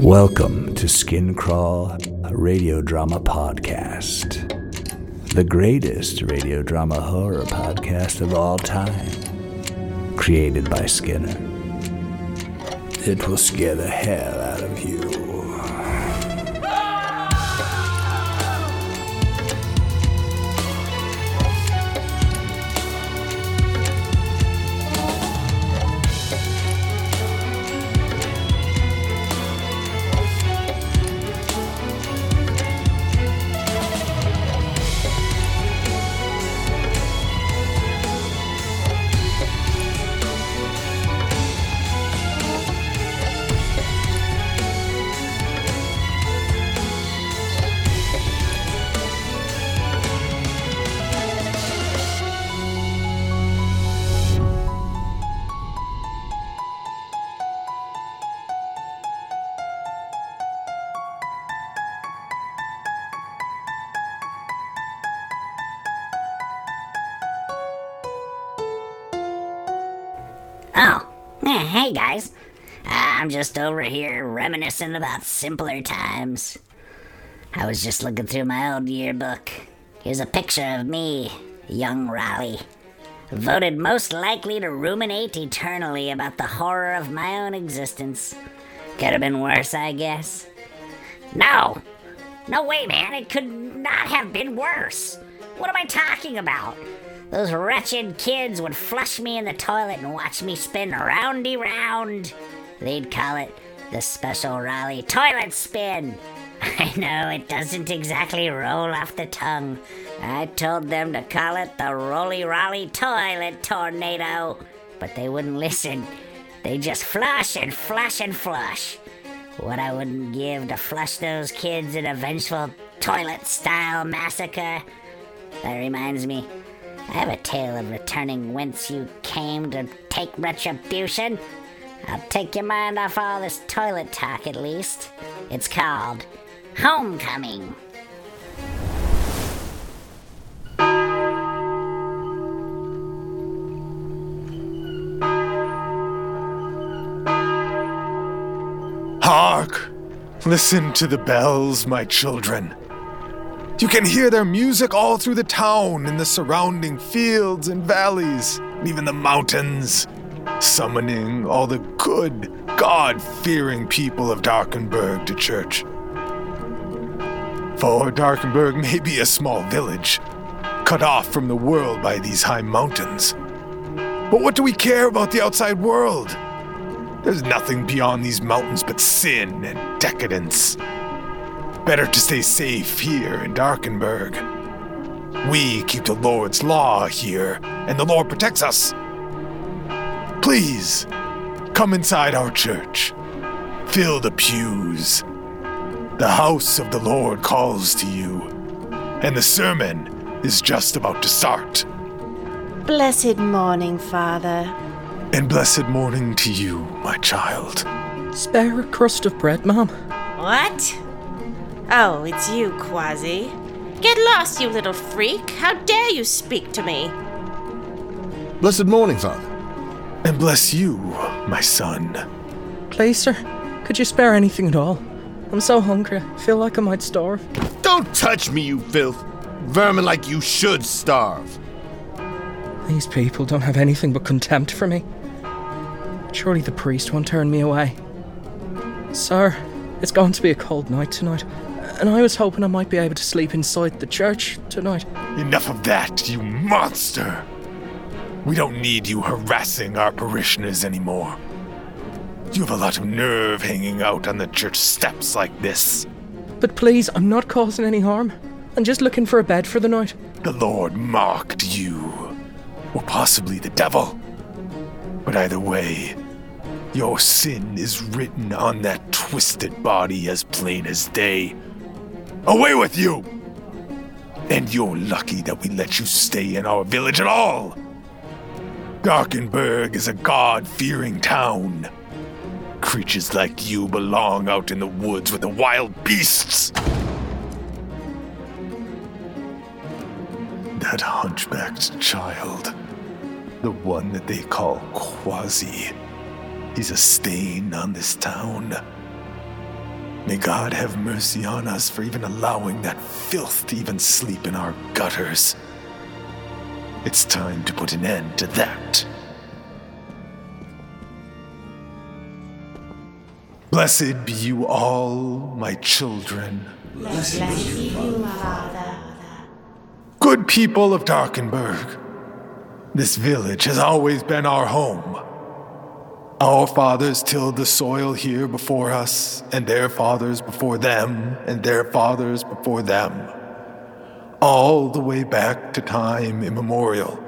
Welcome to Skin Crawl Radio Drama Podcast, the greatest radio drama horror podcast of all time, created by Skinner. It will scare the hell over here reminiscing about simpler times. I was just looking through my old yearbook. Here's a picture of me, young Rollie. Voted most likely to ruminate eternally about the horror of my own existence. Could have been worse, I guess. No! No way, man, it could not have been worse. What am I talking about? Those wretched kids would flush me in the toilet and watch me spin roundy round. They'd call it the Special Rollie Toilet Spin. I know it doesn't exactly roll off the tongue. I told them to call it the Roly Rollie Toilet Tornado, but they wouldn't listen. They just flush and flush and flush. What I wouldn't give to flush those kids in a vengeful toilet style massacre. That reminds me, I have a tale of returning whence you came to take retribution. I'll take your mind off all this toilet talk at least. It's called Homecoming. Hark! Listen to the bells, my children. You can hear their music all through the town, in the surrounding fields and valleys, and even the mountains, summoning all the good, God fearing people of Darkenburg to church. For Darkenburg may be a small village, cut off from the world by these high mountains. But what do we care about the outside world? There's nothing beyond these mountains but sin and decadence. Better to stay safe here in Darkenburg. We keep the Lord's law here, and the Lord protects us. Please, come inside our church. Fill the pews. The house of the Lord calls to you, and the sermon is just about to start. Blessed morning, Father. And blessed morning to you, my child. Spare a crust of bread, Mom. What? Oh, it's you, Quasi. Get lost, you little freak. How dare you speak to me? Blessed morning, Father. And bless you, my son. Please, sir, could you spare anything at all? I'm so hungry, I feel like I might starve. Don't touch me, you filth! Vermin like you should starve. These people don't have anything but contempt for me. Surely the priest won't turn me away. Sir, it's going to be a cold night tonight, and I was hoping I might be able to sleep inside the church tonight. Enough of that, you monster! We don't need you harassing our parishioners anymore. You have a lot of nerve hanging out on the church steps like this. But please, I'm not causing any harm. I'm just looking for a bed for the night. The Lord marked you, or possibly the devil. But either way, your sin is written on that twisted body as plain as day. Away with you! And you're lucky that we let you stay in our village at all. Darkenburg is a God fearing town. Creatures like you belong out in the woods with the wild beasts. That hunchbacked child, the one that they call Quasi, he's a stain on this town. May God have mercy on us for even allowing that filth to even sleep in our gutters. It's time to put an end to that. Blessed be you all, my children. Blessed, Blessed be you, Father. Good people of Darkenburg, this village has always been our home. Our fathers tilled the soil here before us, and their fathers before them, and their fathers before them, all the way back to time immemorial.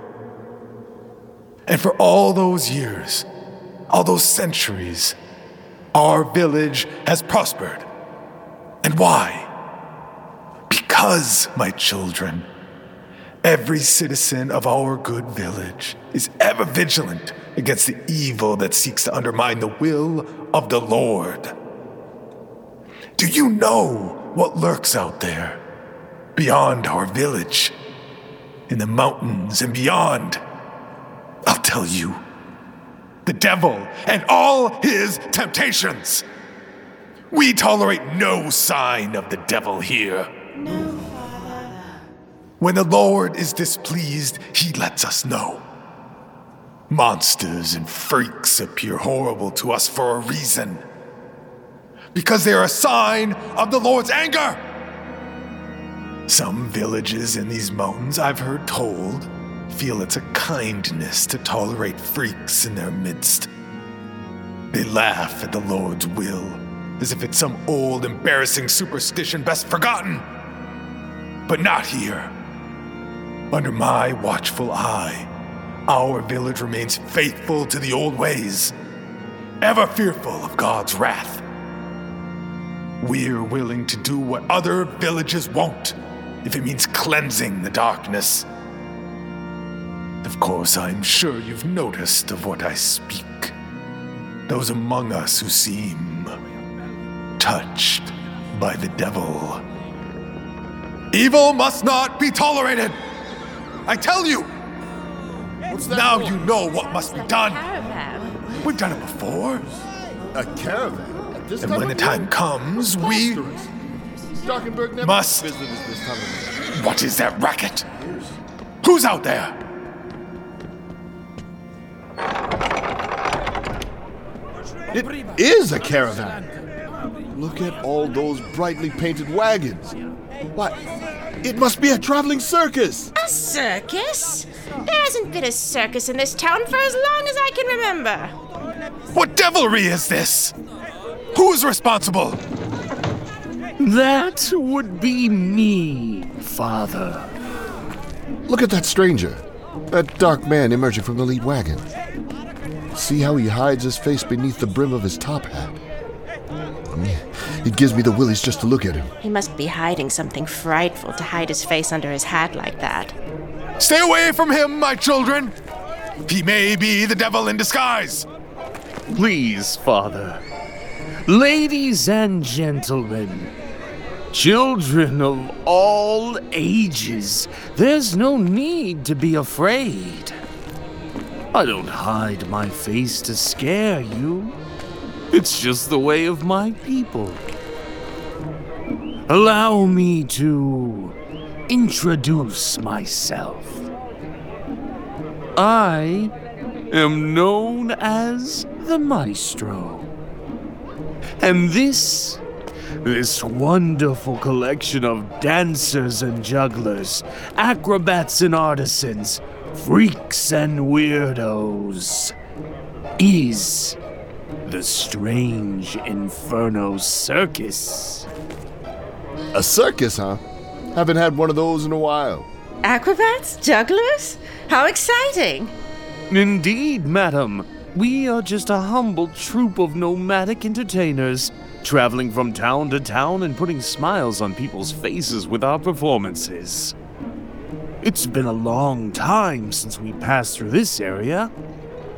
And for all those years, all those centuries, our village has prospered. And why? Because, my children, every citizen of our good village is ever vigilant against the evil that seeks to undermine the will of the Lord. Do you know what lurks out there, beyond our village, in the mountains and beyond? I'll tell you. The devil and all his temptations. We tolerate no sign of the devil here. When the Lord is displeased, he lets us know. Monsters and freaks appear horrible to us for a reason. Because they are a sign of the Lord's anger. Some villages in these mountains, I've heard told, feel it's a kindness to tolerate freaks in their midst. They laugh at the Lord's will, as if it's some old, embarrassing superstition best forgotten. But not here. Under my watchful eye, our village remains faithful to the old ways, ever fearful of God's wrath. We're willing to do what other villages won't, if it means cleansing the darkness. Of course, I'm sure you've noticed of what I speak. Those among us who seem touched by the devil. Evil must not be tolerated! I tell you! now you know what must be done. We've done it before. A caravan? At this And time when the time comes, we. Starkenberg never must- visited this time of year. What is that racket? Who's out there? It is a caravan. Look at all those brightly painted wagons. What? It must be a traveling circus. A circus? There hasn't been a circus in this town for as long as I can remember. What devilry is this? Who's responsible? That would be me, Father. Look at that stranger. That dark man emerging from the lead wagon. See how he hides his face beneath the brim of his top hat. Hmm. It gives me the willies just to look at him. He must be hiding something frightful to hide his face under his hat like that. Stay away from him, my children! He may be the devil in disguise! Please, Father. Ladies and gentlemen, children of all ages, there's no need to be afraid. I don't hide my face to scare you. It's just the way of my people. Allow me to introduce myself. I am known as the Maestro. And this, this wonderful collection of dancers and jugglers, acrobats and artisans, freaks and weirdos, is the Strange Inferno Circus. A circus, huh? Haven't had one of those in a while. Acrobats? Jugglers? How exciting! Indeed, madam. We are just a humble troupe of nomadic entertainers, traveling from town to town and putting smiles on people's faces with our performances. It's been a long time since we passed through this area,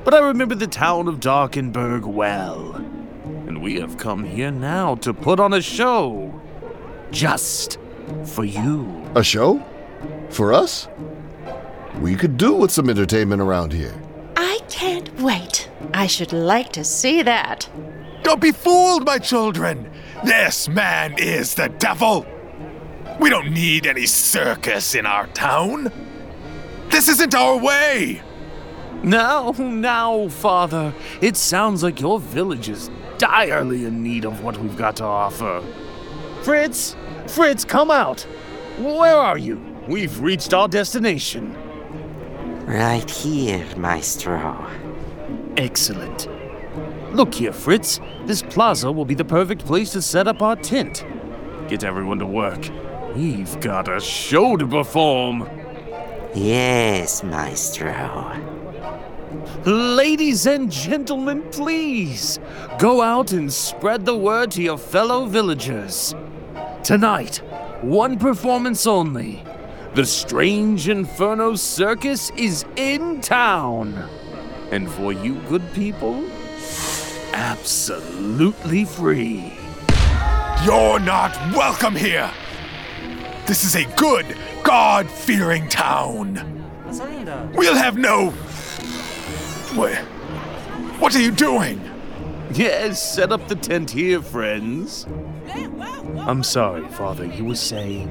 but I remember the town of Darkenburg well. And we have come here now to put on a show. Just for you. A show? For us? We could do with some entertainment around here. I can't wait. I should like to see that. Don't be fooled, my children! This man is the devil. We don't need any circus in our town. This isn't our way. Now, now, Father, it sounds like your village is direly in need of what we've got to offer. Fritz, Fritz, come out. Where are you? We've reached our destination. Right here, Maestro. Excellent. Look here, Fritz. This plaza will be the perfect place to set up our tent. Get everyone to work. We've got a show to perform. Yes, Maestro. Ladies and gentlemen, please go out and spread the word to your fellow villagers. Tonight, one performance only. The Strange Inferno Circus is in town. And for you good people, absolutely free. You're not welcome here. This is a good, God fearing town. We'll have no. What? What are you doing? Yes, set up the tent here, friends. I'm sorry, Father, you were saying.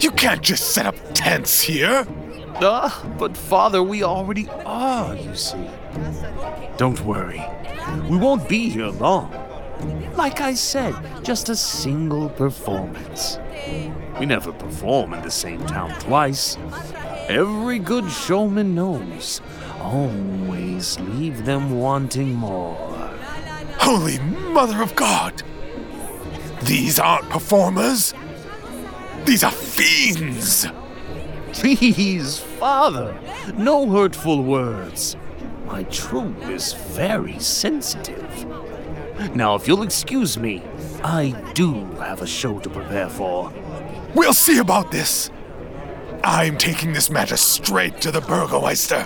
You can't just set up tents here. Ah, but Father, we already are, you see. Don't worry. We won't be here long. Like I said, just a single performance. We never perform in the same town twice. Every good showman knows. Always leave them wanting more. Holy Mother of God! These aren't performers. These are fiends. Please, Father, no hurtful words. My troop is very sensitive. Now, if you'll excuse me, I do have a show to prepare for. We'll see about this. I'm taking this matter straight to the Burgomeister.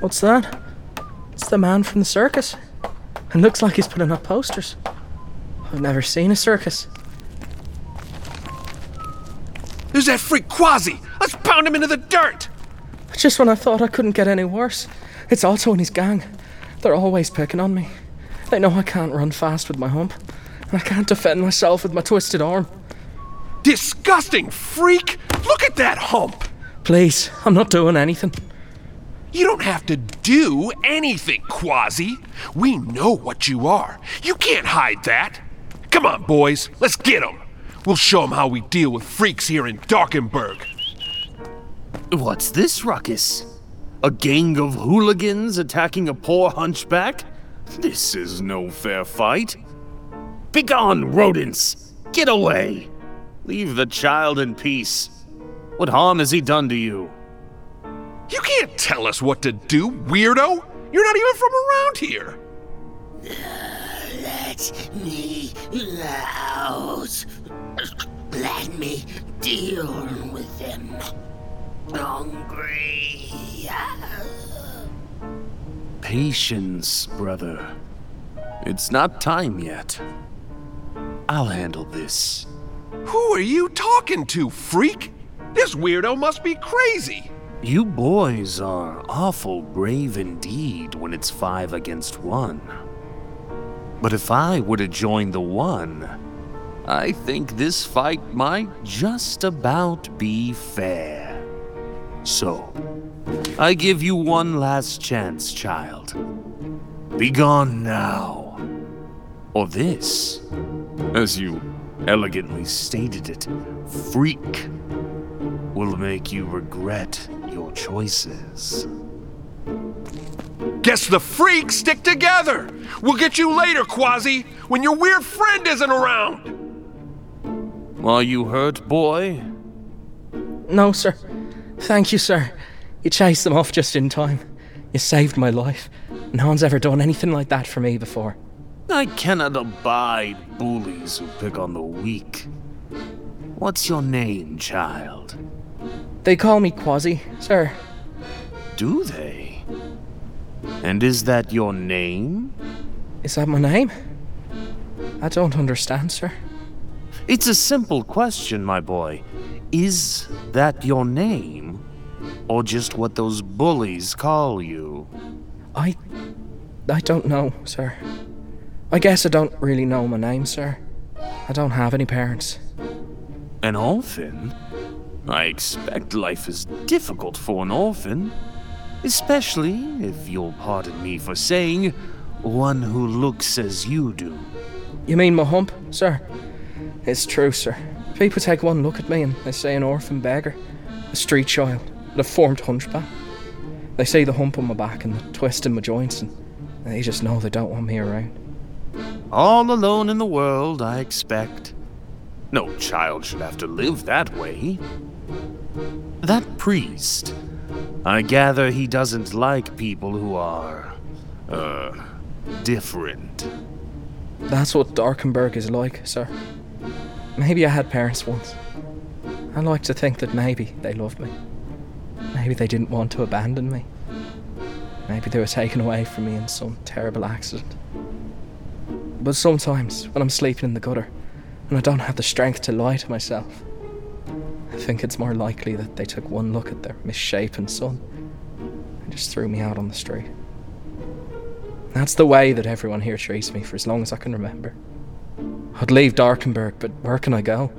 What's that? It's the man from the circus. It looks like he's putting up posters. I've never seen a circus. There's that freak Quasi! Let's pound him into the dirt! Just when I thought I couldn't get any worse. It's Otto and his gang. They're always picking on me. They know I can't run fast with my hump, and I can't defend myself with my twisted arm. Disgusting freak! Look at that hump! Please, I'm not doing anything. You don't have to do anything, Quasi. We know what you are. You can't hide that. Come on, boys, let's get him. We'll show them how we deal with freaks here in Darkenburg. What's this ruckus? A gang of hooligans attacking a poor hunchback? This is no fair fight. Begone, rodents! Get away! Leave the child in peace. What harm has he done to you? You can't tell us what to do, weirdo! You're not even from around here! Let me out. Let me deal with them. Hungry. Patience, brother. It's not time yet. I'll handle this. Who are you talking to, freak? This weirdo must be crazy. You boys are awful brave indeed when it's five against one. But if I were to join the one, I think this fight might just about be fair. So, I give you one last chance, child. Be gone now. Or this, as you elegantly stated it, freak, will make you regret your choices. Guess the freaks stick together. We'll get you later, Quasi, when your weird friend isn't around. Are you hurt, boy? No, sir. Thank you, sir. You chased them off just in time. You saved my life. No one's ever done anything like that for me before. I cannot abide bullies who pick on the weak. What's your name, child? They call me Quasi, sir. Do they? And is that your name? Is that my name? I don't understand, sir. It's a simple question, my boy. Is that your name? Or just what those bullies call you? I. I don't know, sir. I guess I don't really know my name, sir. I don't have any parents. An orphan? I expect life is difficult for an orphan. Especially, if you'll pardon me for saying, one who looks as you do. You mean my hump, sir? It's true, sir. People take one look at me and they say an orphan beggar, a street child, a deformed hunchback. They see the hump on my back and the twist in my joints, and they just know they don't want me around. All alone in the world, I expect. No child should have to live that way. That priest. I gather he doesn't like people who are. uh. different. That's what Darkenburg is like, sir. Maybe I had parents once. I like to think that maybe they loved me. Maybe they didn't want to abandon me. Maybe they were taken away from me in some terrible accident. But sometimes, when I'm sleeping in the gutter, and I don't have the strength to lie to myself, I think it's more likely that they took one look at their misshapen son and just threw me out on the street. That's the way that everyone here treats me for as long as I can remember. I'd leave Darkenburg, but where can I go?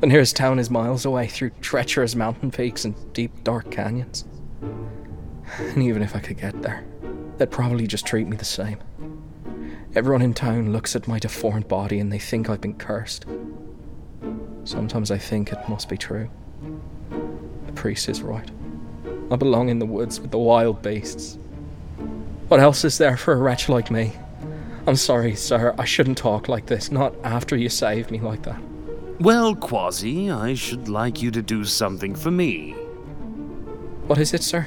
The nearest town is miles away through treacherous mountain peaks and deep, dark canyons. And even if I could get there, they'd probably just treat me the same. Everyone in town looks at my deformed body and they think I've been cursed. Sometimes I think it must be true. The priest is right. I belong in the woods with the wild beasts. What else is there for a wretch like me? I'm sorry, sir, I shouldn't talk like this, not after you saved me like that. Well, Quasi, I should like you to do something for me. What is it, sir?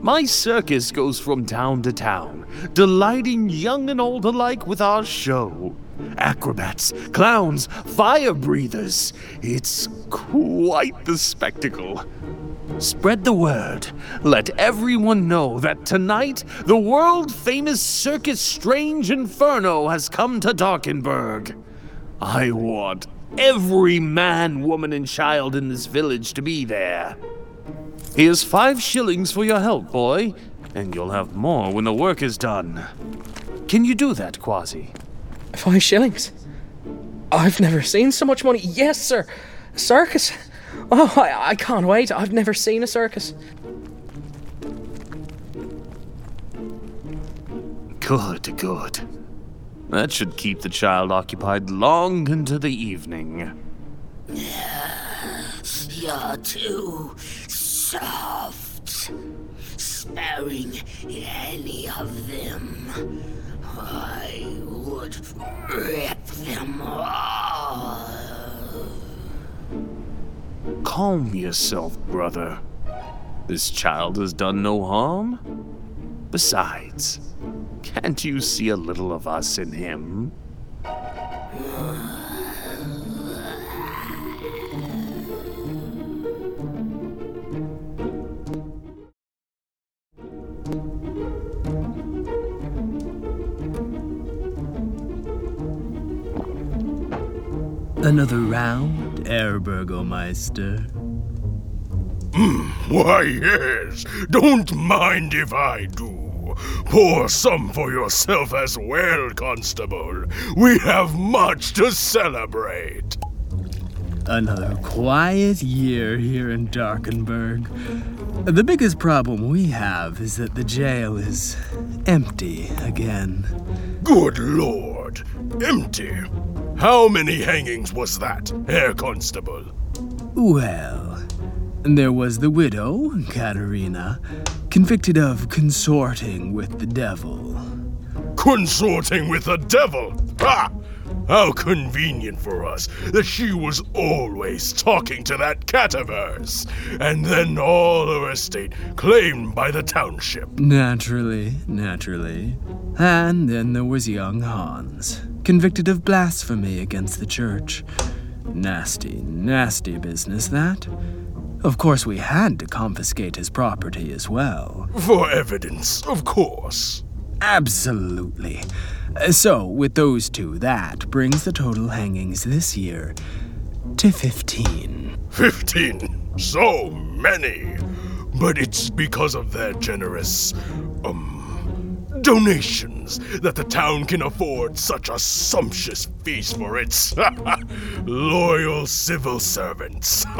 My circus goes from town to town, delighting young and old alike with our show. Acrobats, clowns, fire breathers. It's quite the spectacle. Spread the word. Let everyone know that tonight the world famous Circus Strange Inferno has come to Darkenburg. I want every man, woman, and child in this village to be there. Here's five shillings for your help, boy, and you'll have more when the work is done. Can you do that, Quasi? Five shillings? I've never seen so much money. Yes, sir. Circus. Oh, I, I can't wait. I've never seen a circus. Good, good. That should keep the child occupied long into the evening. You're too soft. Sparing any of them, I would rip them Calm yourself, brother. This child has done no harm. Besides, can't you see a little of us in him? Herr Burgomeister. Hmm, why, yes. Don't mind if I do. Pour some for yourself as well, Constable. We have much to celebrate. Another quiet year here in Darkenburg. The biggest problem we have is that the jail is empty again. Good lord. Empty. How many hangings was that, Herr Constable? Well, there was the widow, Katerina, convicted of consorting with the devil. Consorting with the devil? Ha! How convenient for us that she was always talking to that cat of hers, and then all her estate claimed by the township. Naturally, naturally. And then there was young Hans, convicted of blasphemy against the church. Nasty, nasty business, that. Of course, we had to confiscate his property as well. For evidence, of course. Absolutely. So, with those two, that brings the total hangings this year to 15. 15? So many. But it's because of their generous, um, donations that the town can afford such a sumptuous feast for its loyal civil servants.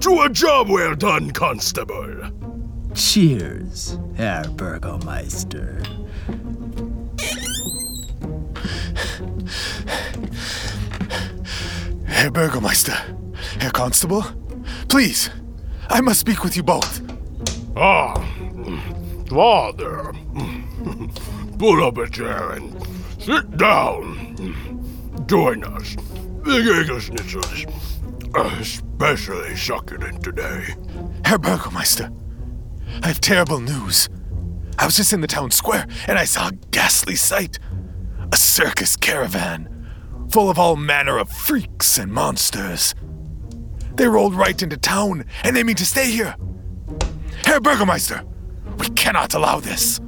to a job well done, Constable. Cheers, Herr Burgomeister. Herr Burgomeister, Herr Constable, please, I must speak with you both. Ah, Father. Pull up a chair and sit down. Join us. The Giga Schnitzels. Especially succulent today. Herr Burgomeister, I have terrible news. I was just in the town square and I saw a ghastly sight. A circus caravan, full of all manner of freaks and monsters. They rolled right into town and they mean to stay here. Herr Burgomeister, we cannot allow this.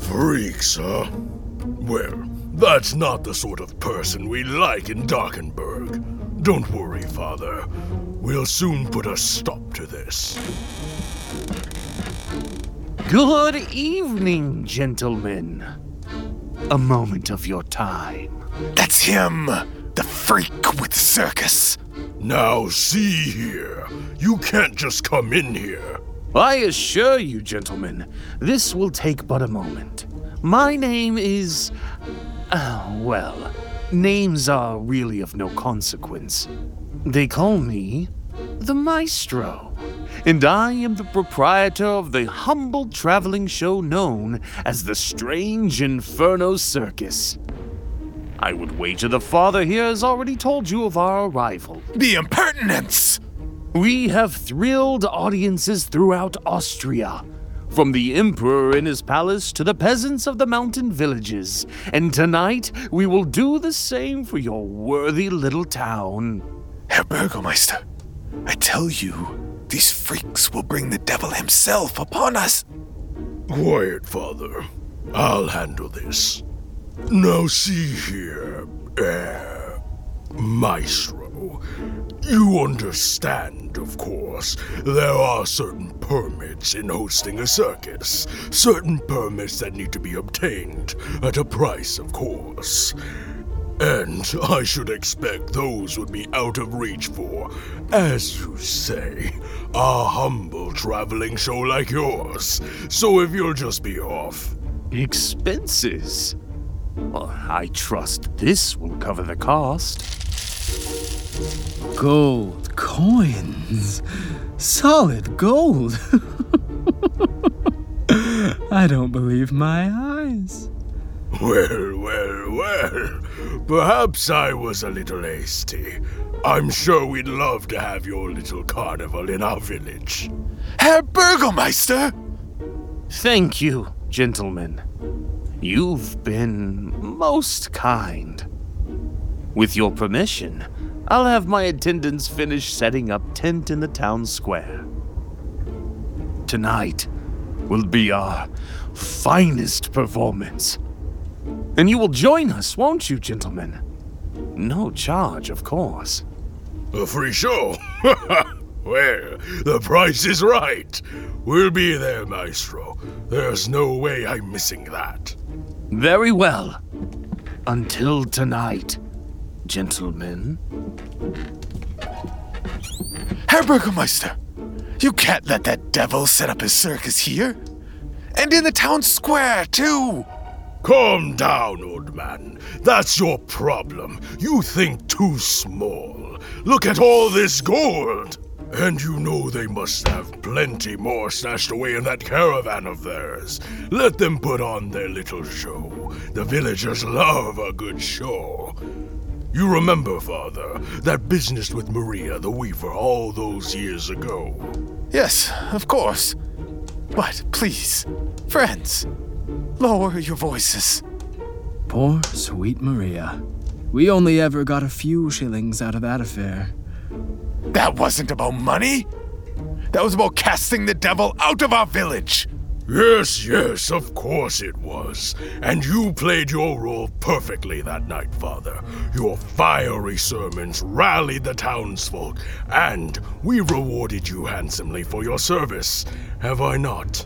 Freaks, huh? Well, that's not the sort of person we like in Darkenburg. Don't worry, Father. We'll soon put a stop to this. Good evening, gentlemen. A moment of your time. That's him, the freak with the circus. Now, see here. You can't just come in here. I assure you, gentlemen, this will take but a moment. My name is. Uh, well, names are really of no consequence. They call me the Maestro, and I am the proprietor of the humble traveling show known as the Strange Inferno Circus. I would wager the father here has already told you of our arrival. The impertinence! We have thrilled audiences throughout Austria, from the Emperor in his palace to the peasants of the mountain villages, and tonight we will do the same for your worthy little town. Herr Burgomeister, I tell you, these freaks will bring the devil himself upon us. Quiet, Father. I'll handle this. Now, see here, uh, Maestro. You understand, of course, there are certain permits in hosting a circus. Certain permits that need to be obtained, at a price, of course. And I should expect those would be out of reach for, as you say, a humble traveling show like yours. So if you'll just be off. Expenses? Well, I trust this will cover the cost. Gold coins. Solid gold. I don't believe my eyes. Well, well, well. Perhaps I was a little hasty. I'm sure we'd love to have your little carnival in our village. Herr Burgomeister! Thank you, gentlemen. You've been most kind. With your permission, I'll have my attendants finish setting up tent in the town square. Tonight will be our finest performance. And you will join us, won't you, gentlemen? No charge, of course. A free show? well, the price is right. We'll be there, Maestro. There's no way I'm missing that. Very well. Until tonight, gentlemen. Herr Burgomeister, you can't let that devil set up his circus here. And in the town square, too. Calm down, old man. That's your problem. You think too small. Look at all this gold. And you know they must have plenty more stashed away in that caravan of theirs. Let them put on their little show. The villagers love a good show. You remember, Father, that business with Maria the Weaver all those years ago? Yes, of course. But please, friends, lower your voices. Poor sweet Maria. We only ever got a few shillings out of that affair. That wasn't about money. That was about casting the devil out of our village. Yes, yes, of course it was. And you played your role perfectly that night, Father. Your fiery sermons rallied the townsfolk, and we rewarded you handsomely for your service. Have I not?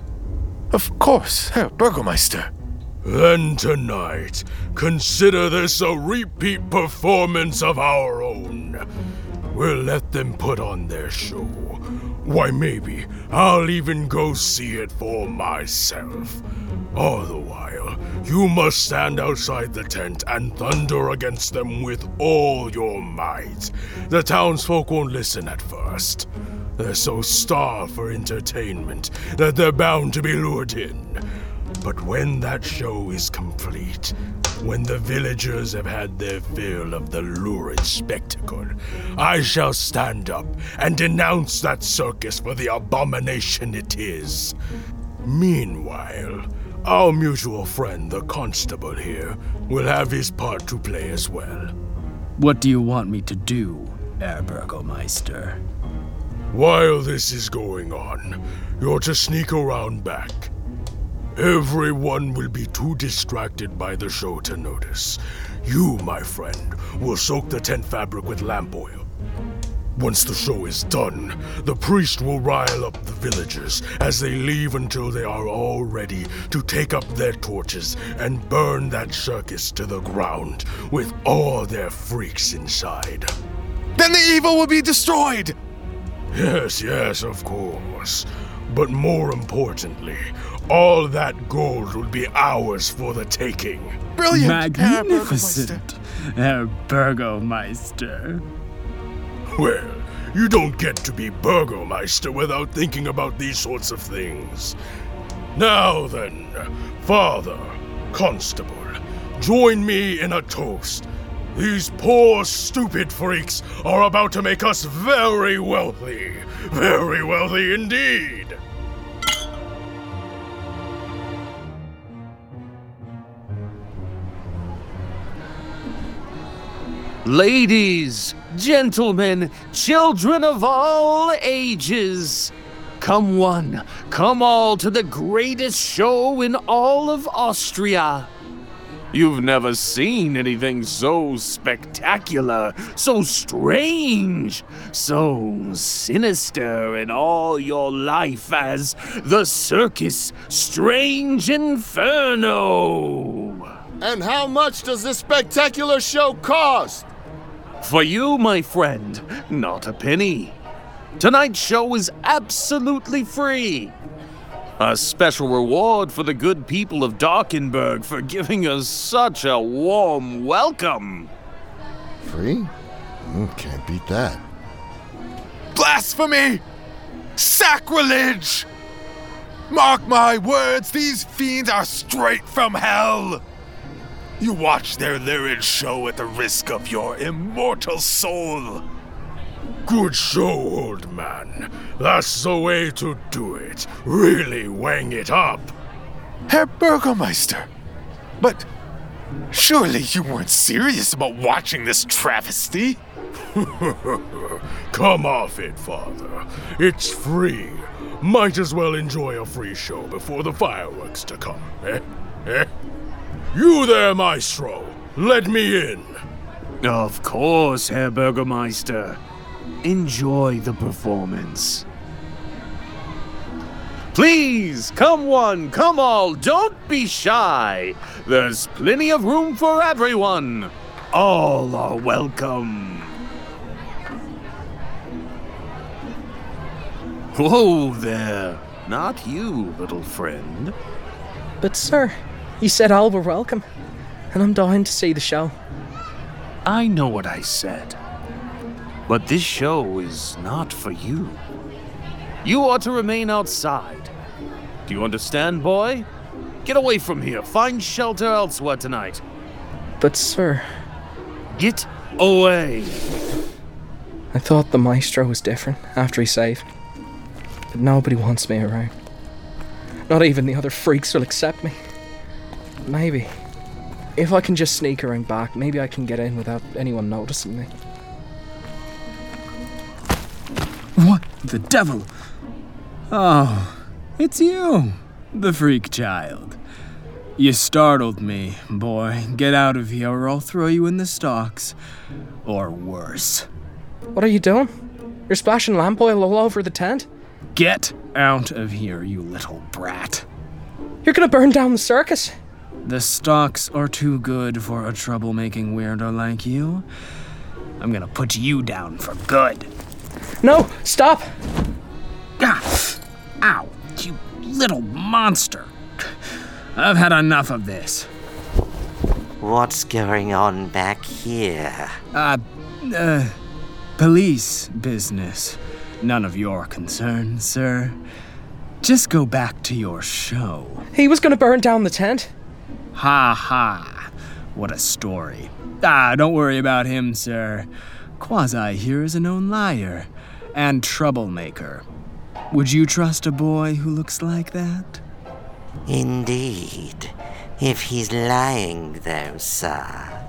Of course, Herr Burgomeister. Then tonight, consider this a repeat performance of our own. We'll let them put on their show. Why, maybe I'll even go see it for myself. All the while, you must stand outside the tent and thunder against them with all your might. The townsfolk won't listen at first. They're so starved for entertainment that they're bound to be lured in. But when that show is complete, when the villagers have had their fill of the lurid spectacle, I shall stand up and denounce that circus for the abomination it is. Meanwhile, our mutual friend, the constable here, will have his part to play as well. What do you want me to do, Herr Burgomeister? While this is going on, you're to sneak around back. Everyone will be too distracted by the show to notice. You, my friend, will soak the tent fabric with lamp oil. Once the show is done, the priest will rile up the villagers as they leave until they are all ready to take up their torches and burn that circus to the ground with all their freaks inside. Then the evil will be destroyed! Yes, yes, of course. But more importantly, all that gold will be ours for the taking. Brilliant! Magnificent, Herr Burgomeister. Well, you don't get to be Burgomeister without thinking about these sorts of things. Now then, Father, Constable, join me in a toast. These poor, stupid freaks are about to make us very wealthy. Very wealthy indeed. Ladies, gentlemen, children of all ages, come one, come all to the greatest show in all of Austria. You've never seen anything so spectacular, so strange, so sinister in all your life as the Circus Strange Inferno. And how much does this spectacular show cost? For you, my friend, not a penny. Tonight's show is absolutely free. A special reward for the good people of Darkenburg for giving us such a warm welcome. Free? Mm, can't beat that. Blasphemy! Sacrilege! Mark my words, these fiends are straight from hell! You watch their lurid show at the risk of your immortal soul. Good show, old man. That's the way to do it. Really wang it up. Herr Burgomeister, but surely you weren't serious about watching this travesty? Come off it, Father. It's free. Might as well enjoy a free show before the fireworks to come, eh? Eh? You there, Maestro. Let me in. Of course, Herr Burgomeister. Enjoy the performance. Please, come one, come all, don't be shy. There's plenty of room for everyone. All are welcome. Whoa there. Not you, little friend. But, sir, you said all were welcome, and I'm dying to see the show. I know what I said. But this show is not for you. You ought to remain outside. Do you understand, boy? Get away from here. Find shelter elsewhere tonight. But, sir, Get away. I thought the maestro was different after he saved. But nobody wants me around. Not even the other freaks will accept me. Maybe. If I can just sneak around back, maybe I can get in without anyone noticing me. What the devil? Oh, it's you, the freak child. You startled me, boy. Get out of here or I'll throw you in the stocks. Or worse. What are you doing? You're splashing lamp oil all over the tent? Get out of here, you little brat. You're gonna burn down the circus. The stocks are too good for a troublemaking weirdo like you. I'm gonna put you down for good. No, stop! Ah, ow, you little monster. I've had enough of this. What's going on back here? Uh, uh, police business. None of your concern, sir. Just go back to your show. He was gonna burn down the tent. Ha ha. What a story. Ah, don't worry about him, sir. Quasi here is a known liar and troublemaker. Would you trust a boy who looks like that? Indeed. If he's lying, though, sir,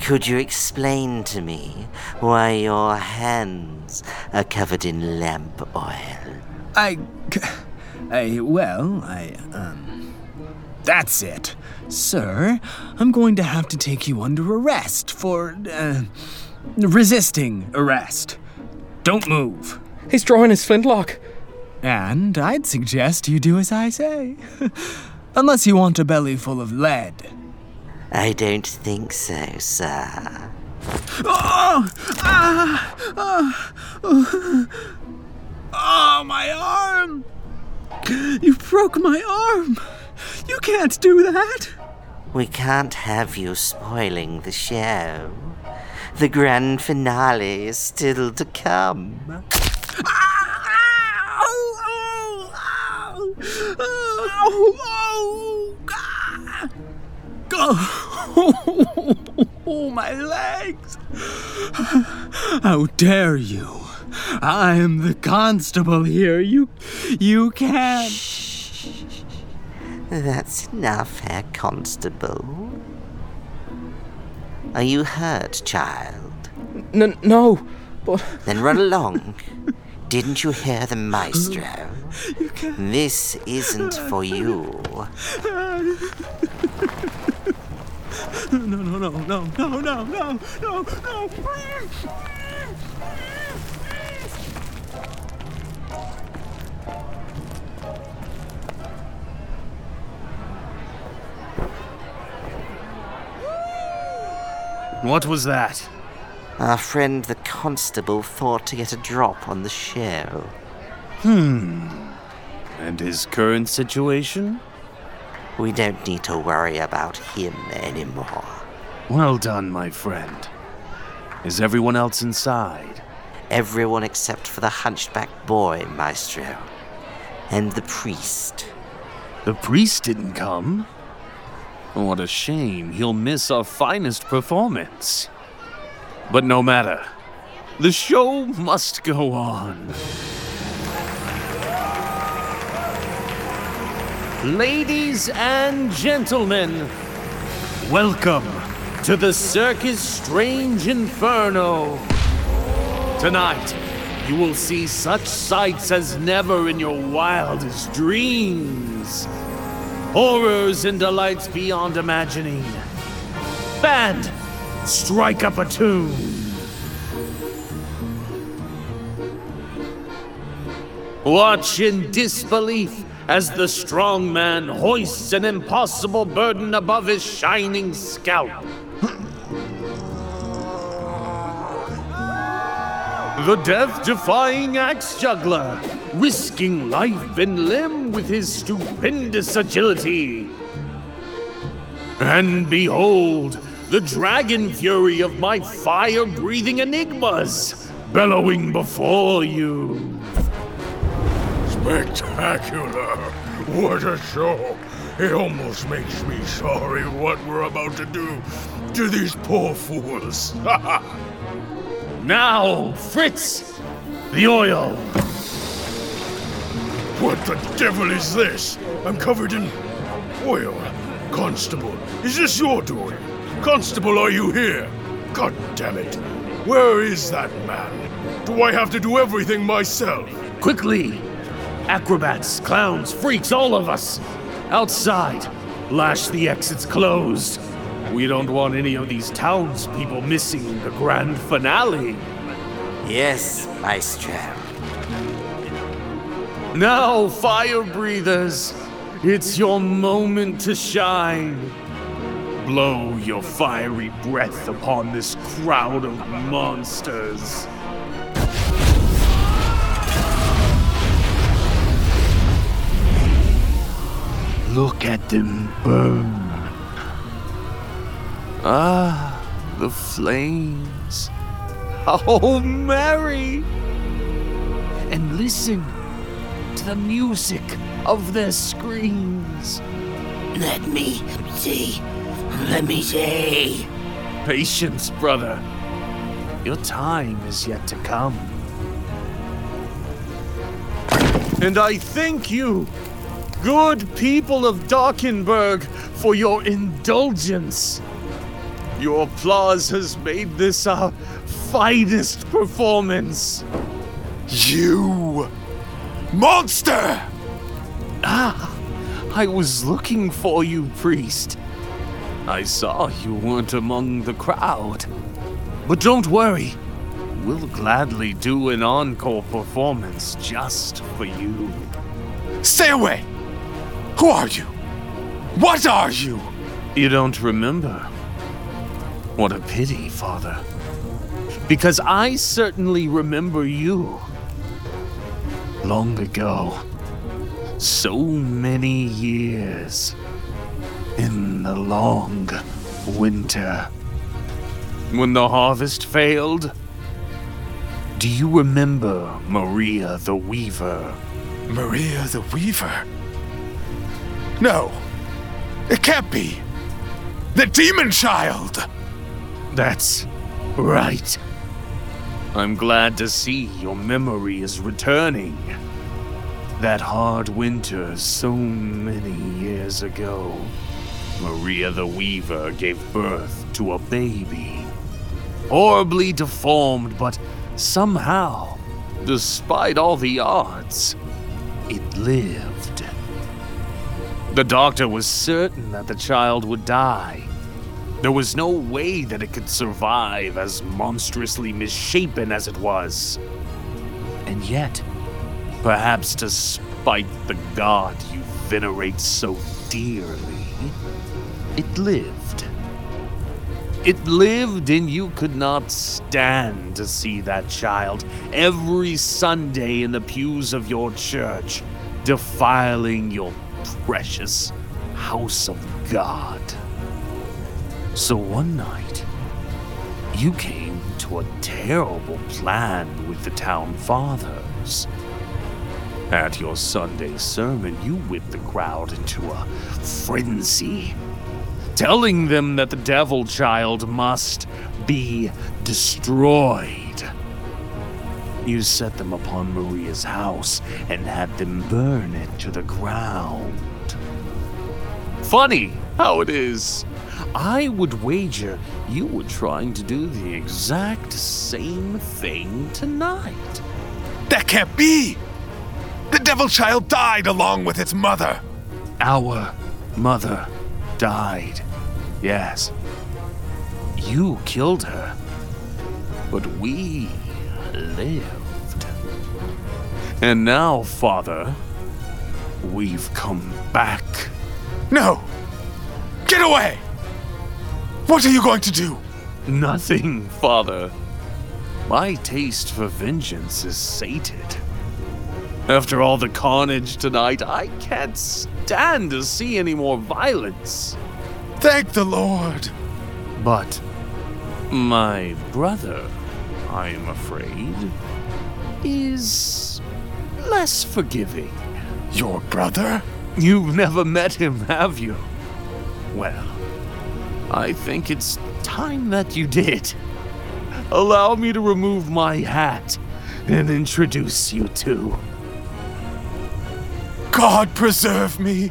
could you explain to me why your hands are covered in lamp oil? I. I. Well, I. Um. That's it. Sir, I'm going to have to take you under arrest for. Uh, resisting arrest. Don't move. He's drawing his flintlock. And I'd suggest you do as I say. Unless you want a belly full of lead. I don't think so, sir. Oh! Ah! Ah! Oh, oh, my arm! You broke my arm! You can't do that! We can't have you spoiling the show. The grand finale is still to come. Oh, oh, my legs! How dare you! I'm the constable here. You, you can't. That's enough, Herr Constable. Are you hurt, child? N- no, but. Then run along. Didn't you hear the maestro? This isn't for you. No, no, no, no, no, no, no, no, no, please! What was that? Our friend the constable thought to get a drop on the show. Hmm. And his current situation? We don't need to worry about him anymore. Well done, my friend. Is everyone else inside? Everyone except for the hunchback boy, Maestro. And the priest. The priest didn't come? What a shame. He'll miss our finest performance. But no matter. The show must go on. Ladies and gentlemen, welcome to the Circus Strange Inferno. Tonight, you will see such sights as never in your wildest dreams. Horrors and delights beyond imagining. Band, strike up a tune. Watch in disbelief as the strong man hoists an impossible burden above his shining scalp. The death defying axe juggler, risking life and limb with his stupendous agility. And behold, the dragon fury of my fire breathing enigmas, bellowing before you. Spectacular! What a show! It almost makes me sorry what we're about to do to these poor fools. now, Fritz, the oil. What the devil is this? I'm covered in oil. Constable, is this your doing? Constable, are you here? God damn it. Where is that man? Do I have to do everything myself? Quickly! Acrobats, clowns, freaks, all of us! Outside! Lash the exits closed! We don't want any of these townspeople missing the grand finale! Yes, Maestro. Now, fire breathers, it's your moment to shine. Blow your fiery breath upon this crowd of monsters. Look at them burn. Ah, the flames. Oh, Mary! And listen the music of their screams. Let me see. Let me see. Patience, brother. Your time is yet to come. And I thank you, good people of Darkenburg, for your indulgence. Your applause has made this our finest performance. You monster! Ah, I was looking for you, priest. I saw you weren't among the crowd. But don't worry, we'll gladly do an encore performance just for you. Stay away! Who are you? What are you? You don't remember? What a pity, Father. Because I certainly remember you. Long ago. So many years. In the long winter. When the harvest failed. Do you remember Maria the Weaver? Maria the Weaver? No. It can't be. The demon child! That's right. I'm glad to see your memory is returning. That hard winter so many years ago, Maria the Weaver gave birth to a baby. Horribly deformed, but somehow, despite all the odds, it lived. The doctor was certain that the child would die. There was no way that it could survive as monstrously misshapen as it was. And yet, perhaps despite the god you venerate so dearly, it lived. It lived, and you could not stand to see that child every Sunday in the pews of your church, defiling your precious house of God. So one night, you came to a terrible plan with the town fathers. At your Sunday sermon, you whipped the crowd into a frenzy, telling them that the devil child must be destroyed. You set them upon Maria's house and had them burn it to the ground. Funny how it is. I would wager you were trying to do the exact same thing tonight. That can't be! The devil child died along with its mother. Our mother died. Yes. You killed her. But we lived. And now, Father, we've come back. No! Get away! What are you going to do? Nothing, Father. My taste for vengeance is sated. After all the carnage tonight, I can't stand to see any more violence. Thank the Lord. But my brother, I am afraid, is less forgiving. Your brother? You've never met him, have you? Well, I think it's time that you did. Allow me to remove my hat and introduce you to. God preserve me.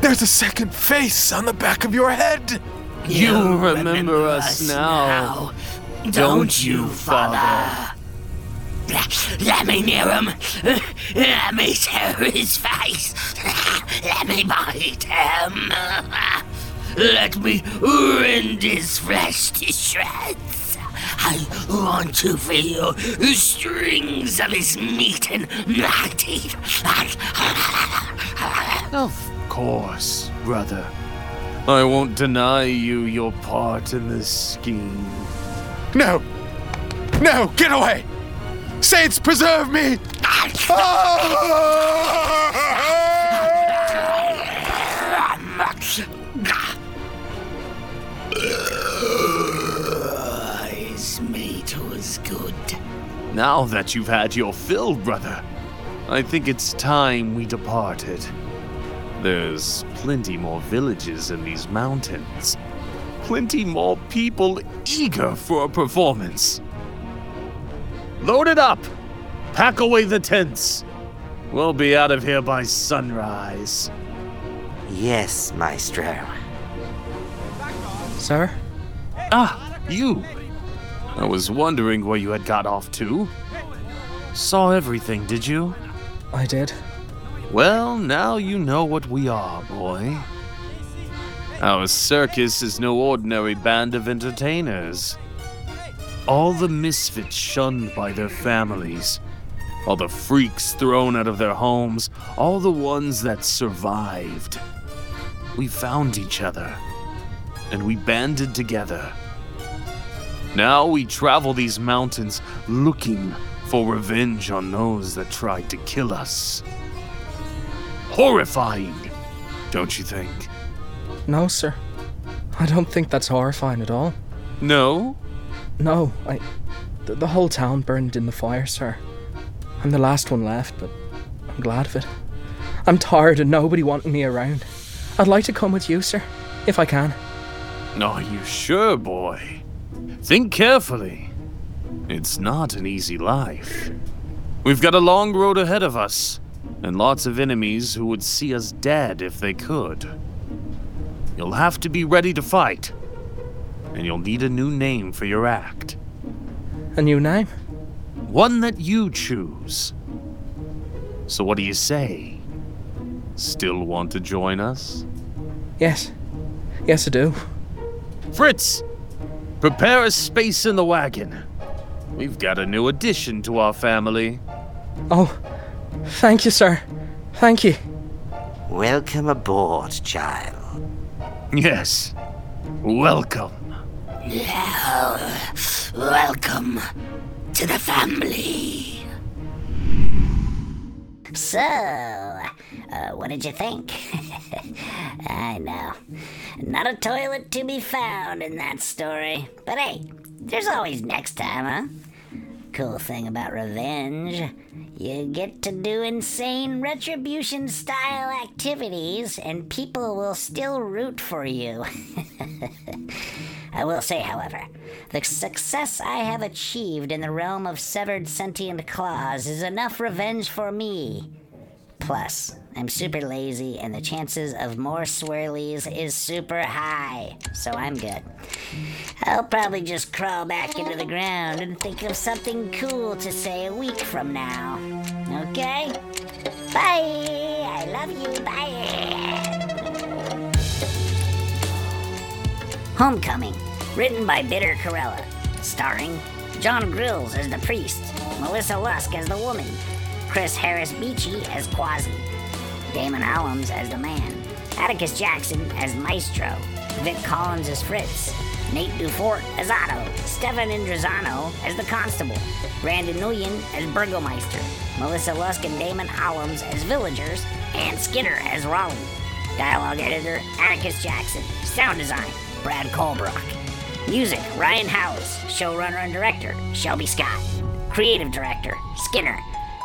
There's a second face on the back of your head. You, remember, remember, us, us now, now, don't you, Father? Let me near him. Let me tear his face. Let me bite him. Let me rend his flesh to shreds. I want to feel the strings of his meat and my teeth. Of course, brother. I won't deny you your part in this scheme. No! No! Get away! Saints, preserve me! meat was good. Now that you've had your fill, brother, I think it's time we departed. There's plenty more villages in these mountains. Plenty more people eager for a performance. Load it up! Pack away the tents. We'll be out of here by sunrise. Yes, Maestro. Sir? Ah, you! I was wondering where you had got off to. Saw everything, did you? I did. Well, now you know what we are, boy. Our circus is no ordinary band of entertainers. All the misfits shunned by their families, all the freaks thrown out of their homes, all the ones that survived. We found each other, and we banded together. Now we travel these mountains looking for revenge on those that tried to kill us. Horrifying, don't you think? No, sir. I don't think that's horrifying at all. No? No, I. The, the whole town burned in the fire, sir. I'm the last one left, but I'm glad of it. I'm tired of nobody wanting me around. I'd like to come with you, sir, if I can. Are you sure, boy? Think carefully. It's not an easy life. We've got a long road ahead of us, and lots of enemies who would see us dead if they could. You'll have to be ready to fight, and you'll need a new name for your act. A new name? One that you choose. So, what do you say? Still want to join us? Yes. Yes, I do. Fritz, prepare a space in the wagon. We've got a new addition to our family. Oh, thank you, sir. Thank you. Welcome aboard, child. Yes, welcome. Now, welcome to the family. So, uh, what did you think? I know. Not a toilet to be found in that story. But hey, there's always next time, huh? Cool thing about revenge you get to do insane retribution style activities, and people will still root for you. I will say, however, the success I have achieved in the realm of severed sentient claws is enough revenge for me. Plus, I'm super lazy and the chances of more swirlies is super high, so I'm good. I'll probably just crawl back into the ground and think of something cool to say a week from now. Okay? Bye! I love you, bye! Homecoming, written by Bitter Karella, starring Jon Grilz as the priest, Melissa Lusk as the woman, Chris Harris Beechey as Quasi, Damon Alums as the man, Atticus Jackson as Maestro, Vic Collins as Fritz, Nate DuFort as Otto, Stefan Indrisano as the Constable, Brandon Nguyen as Burgomeister, Melissa Lusk and Damon Alums as Villagers, and Skinner as Rollie. Dialogue editor Atticus Jackson. Sound design Brad Colbrock. Music Ryan Howze. Showrunner and director Shelby Scott. Creative director Skinner.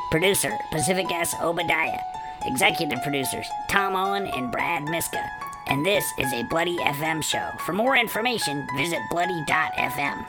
Producer Pacific S. Obadiah. Executive producers Tom Owen and Brad Miska. And this is a Bloody FM show. For more information, visit bloody.fm.